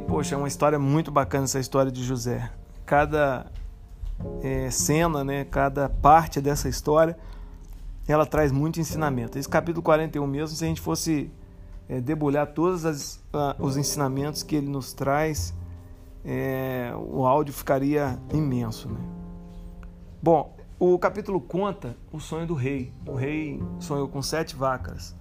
Poxa, é uma história muito bacana essa história de José. Cada é, cena, né, cada parte dessa história, ela traz muito ensinamento. Esse capítulo 41 mesmo, se a gente fosse é, debulhar todos as, uh, os ensinamentos que ele nos traz, é, o áudio ficaria imenso. Né? Bom, o capítulo conta o sonho do rei. O rei sonhou com sete vacas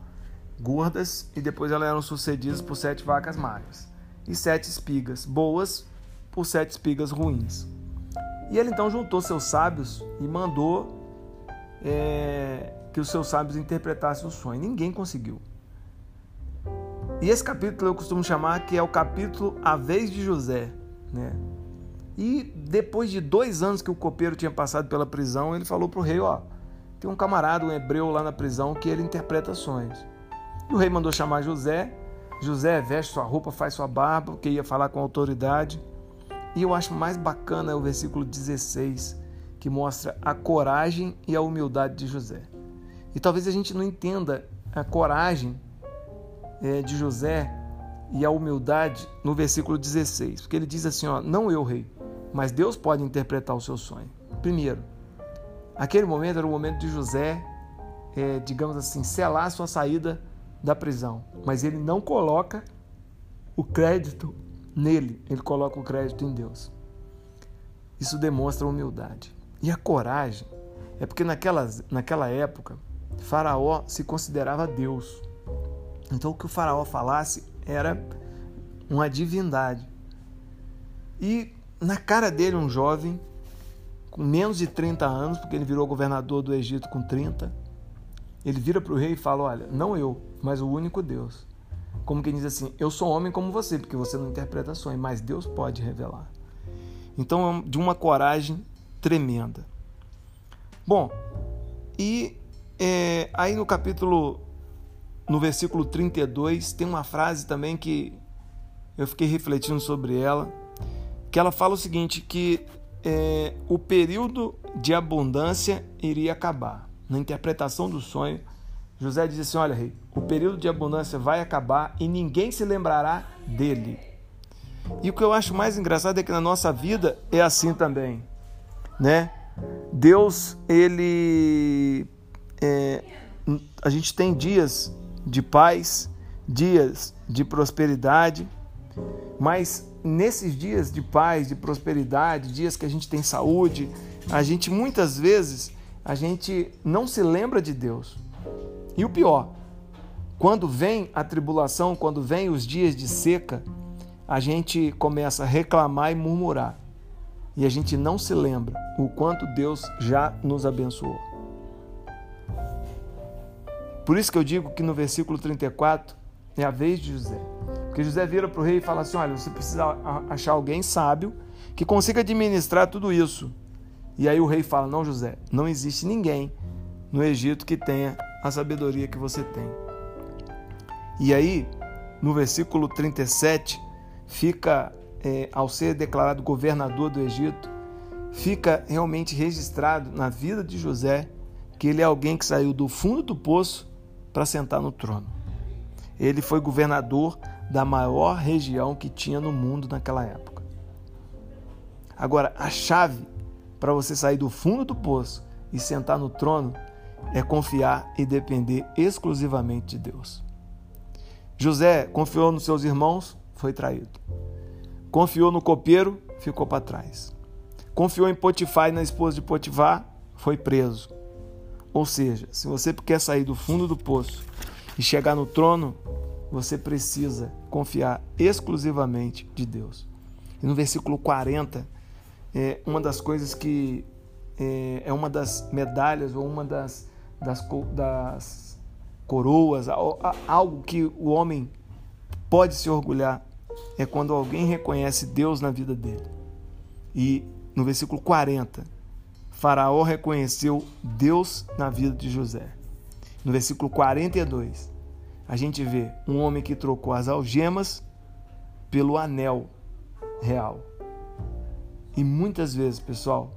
gordas e depois elas eram sucedidas por sete vacas magras e sete espigas boas por sete espigas ruins. E ele então juntou seus sábios e mandou é, que os seus sábios interpretassem o sonho. Ninguém conseguiu. E esse capítulo eu costumo chamar que é o capítulo A Vez de José. Né? E depois de dois anos que o copeiro tinha passado pela prisão, ele falou para o rei: Ó, tem um camarada, um hebreu lá na prisão, que ele interpreta sonhos. E o rei mandou chamar José. José veste sua roupa, faz sua barba, porque ia falar com autoridade. E eu acho mais bacana o versículo 16, que mostra a coragem e a humildade de José. E talvez a gente não entenda a coragem é, de José e a humildade no versículo 16, porque ele diz assim: ó, não eu, rei, mas Deus pode interpretar o seu sonho. Primeiro, aquele momento era o momento de José, é, digamos assim, selar sua saída da prisão, mas ele não coloca o crédito nele, ele coloca o crédito em Deus. Isso demonstra humildade. E a coragem é porque naquela, naquela época, Faraó se considerava Deus. Então o que o Faraó falasse era uma divindade. E na cara dele, um jovem com menos de 30 anos, porque ele virou governador do Egito com 30, ele vira para o rei e fala: Olha, não eu, mas o único Deus. Como quem diz assim: Eu sou homem como você, porque você não interpreta sonhos, mas Deus pode revelar. Então, é de uma coragem tremenda. Bom, e é, aí no capítulo no versículo 32, tem uma frase também que eu fiquei refletindo sobre ela, que ela fala o seguinte, que é, o período de abundância iria acabar. Na interpretação do sonho, José diz assim, olha rei, o período de abundância vai acabar e ninguém se lembrará dele. E o que eu acho mais engraçado é que na nossa vida é assim também, né? Deus, ele... É, a gente tem dias de paz, dias de prosperidade, mas nesses dias de paz, de prosperidade, dias que a gente tem saúde, a gente muitas vezes a gente não se lembra de Deus. E o pior, quando vem a tribulação, quando vem os dias de seca, a gente começa a reclamar e murmurar. E a gente não se lembra o quanto Deus já nos abençoou. Por isso que eu digo que no versículo 34 é a vez de José. Porque José vira para o rei e fala assim: olha, você precisa achar alguém sábio que consiga administrar tudo isso. E aí o rei fala: não, José, não existe ninguém no Egito que tenha a sabedoria que você tem. E aí, no versículo 37, fica, é, ao ser declarado governador do Egito, fica realmente registrado na vida de José que ele é alguém que saiu do fundo do poço para sentar no trono. Ele foi governador da maior região que tinha no mundo naquela época. Agora, a chave para você sair do fundo do poço e sentar no trono é confiar e depender exclusivamente de Deus. José confiou nos seus irmãos, foi traído. Confiou no copeiro, ficou para trás. Confiou em Potifar e na esposa de Potifar, foi preso. Ou seja, se você quer sair do fundo do poço e chegar no trono, você precisa confiar exclusivamente de Deus. E no versículo 40, é uma das coisas que é, é uma das medalhas ou uma das, das, das coroas, algo que o homem pode se orgulhar, é quando alguém reconhece Deus na vida dele. E no versículo 40, Faraó reconheceu Deus na vida de José. No versículo 42, a gente vê um homem que trocou as algemas pelo anel real. E muitas vezes, pessoal,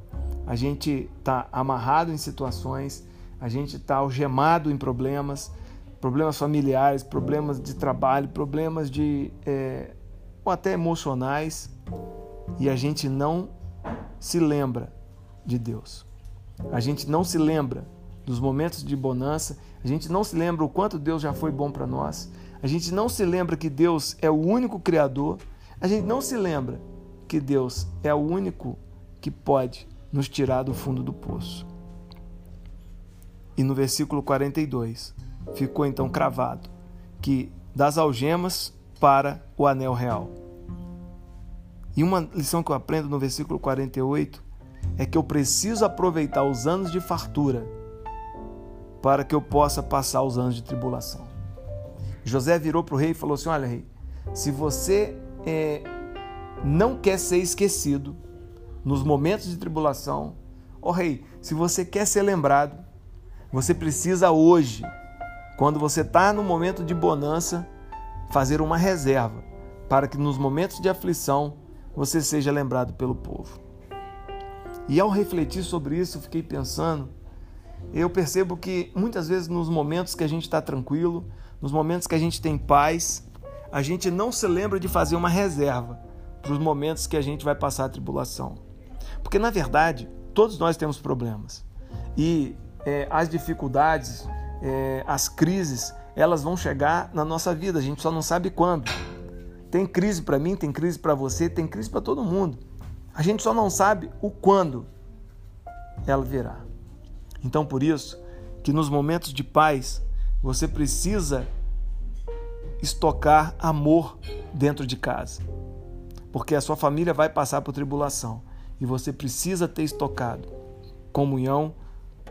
a gente está amarrado em situações, a gente está algemado em problemas, problemas familiares, problemas de trabalho, problemas de é, ou até emocionais e a gente não se lembra de Deus. A gente não se lembra dos momentos de bonança, a gente não se lembra o quanto Deus já foi bom para nós, a gente não se lembra que Deus é o único Criador, a gente não se lembra que Deus é o único que pode nos tirar do fundo do poço. E no versículo 42 ficou então cravado que das algemas para o anel real. E uma lição que eu aprendo no versículo 48 é que eu preciso aproveitar os anos de fartura para que eu possa passar os anos de tribulação. José virou para o rei e falou assim: Olha, rei, se você é, não quer ser esquecido nos momentos de tribulação, oh, rei, se você quer ser lembrado, você precisa hoje, quando você está no momento de bonança, fazer uma reserva para que nos momentos de aflição você seja lembrado pelo povo. E ao refletir sobre isso, fiquei pensando, eu percebo que muitas vezes nos momentos que a gente está tranquilo, nos momentos que a gente tem paz, a gente não se lembra de fazer uma reserva para os momentos que a gente vai passar a tribulação. Porque, na verdade, todos nós temos problemas. E é, as dificuldades, é, as crises, elas vão chegar na nossa vida, a gente só não sabe quando. Tem crise para mim, tem crise para você, tem crise para todo mundo. A gente só não sabe o quando ela virá. Então, por isso, que nos momentos de paz, você precisa estocar amor dentro de casa. Porque a sua família vai passar por tribulação e você precisa ter estocado comunhão,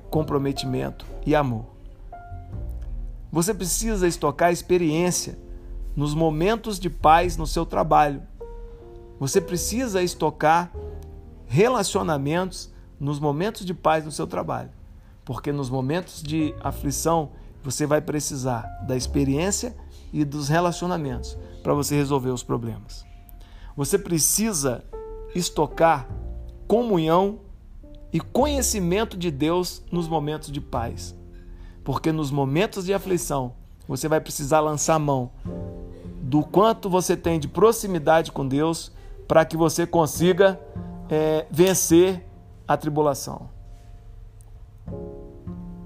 comprometimento e amor. Você precisa estocar experiência nos momentos de paz no seu trabalho. Você precisa estocar relacionamentos nos momentos de paz no seu trabalho. Porque nos momentos de aflição você vai precisar da experiência e dos relacionamentos para você resolver os problemas. Você precisa estocar comunhão e conhecimento de Deus nos momentos de paz. Porque nos momentos de aflição, você vai precisar lançar mão do quanto você tem de proximidade com Deus para que você consiga é, vencer a tribulação.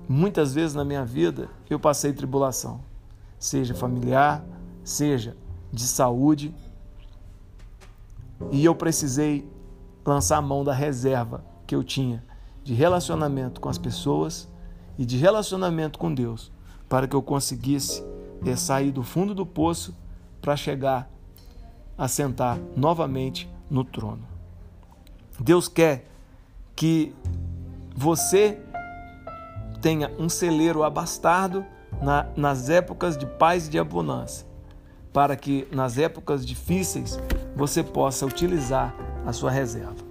Muitas vezes na minha vida eu passei tribulação, seja familiar, seja de saúde, e eu precisei lançar a mão da reserva que eu tinha de relacionamento com as pessoas e de relacionamento com Deus, para que eu conseguisse é, sair do fundo do poço para chegar a sentar novamente no trono. Deus quer que você tenha um celeiro abastado na, nas épocas de paz e de abundância, para que nas épocas difíceis você possa utilizar a sua reserva.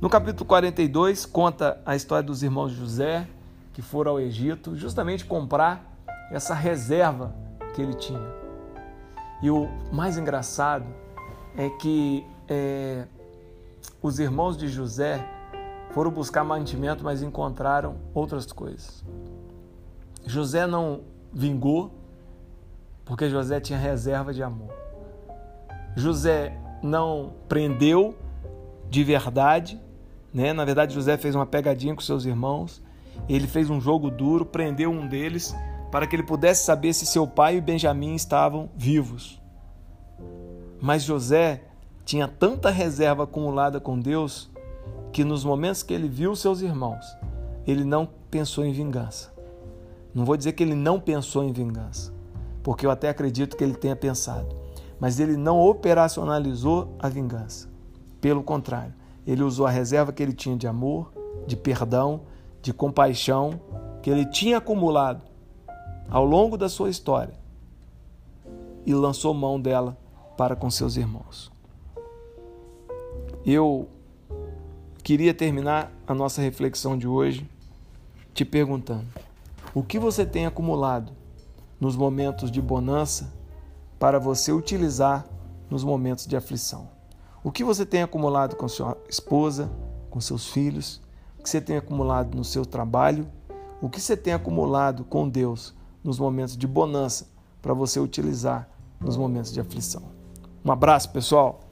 No capítulo 42 conta a história dos irmãos José que foram ao Egito justamente comprar essa reserva que ele tinha. E o mais engraçado é que é, os irmãos de José foram buscar mantimento, mas encontraram outras coisas. José não vingou, porque José tinha reserva de amor. José não prendeu de verdade, né? Na verdade, José fez uma pegadinha com seus irmãos. Ele fez um jogo duro, prendeu um deles para que ele pudesse saber se seu pai e Benjamim estavam vivos. Mas José tinha tanta reserva acumulada com Deus que nos momentos que ele viu seus irmãos, ele não pensou em vingança. Não vou dizer que ele não pensou em vingança, porque eu até acredito que ele tenha pensado, mas ele não operacionalizou a vingança. Pelo contrário, ele usou a reserva que ele tinha de amor, de perdão, de compaixão, que ele tinha acumulado ao longo da sua história e lançou mão dela para com seus irmãos. Eu queria terminar a nossa reflexão de hoje te perguntando: o que você tem acumulado nos momentos de bonança para você utilizar nos momentos de aflição? O que você tem acumulado com sua esposa, com seus filhos? O que você tem acumulado no seu trabalho? O que você tem acumulado com Deus nos momentos de bonança para você utilizar nos momentos de aflição. Um abraço, pessoal.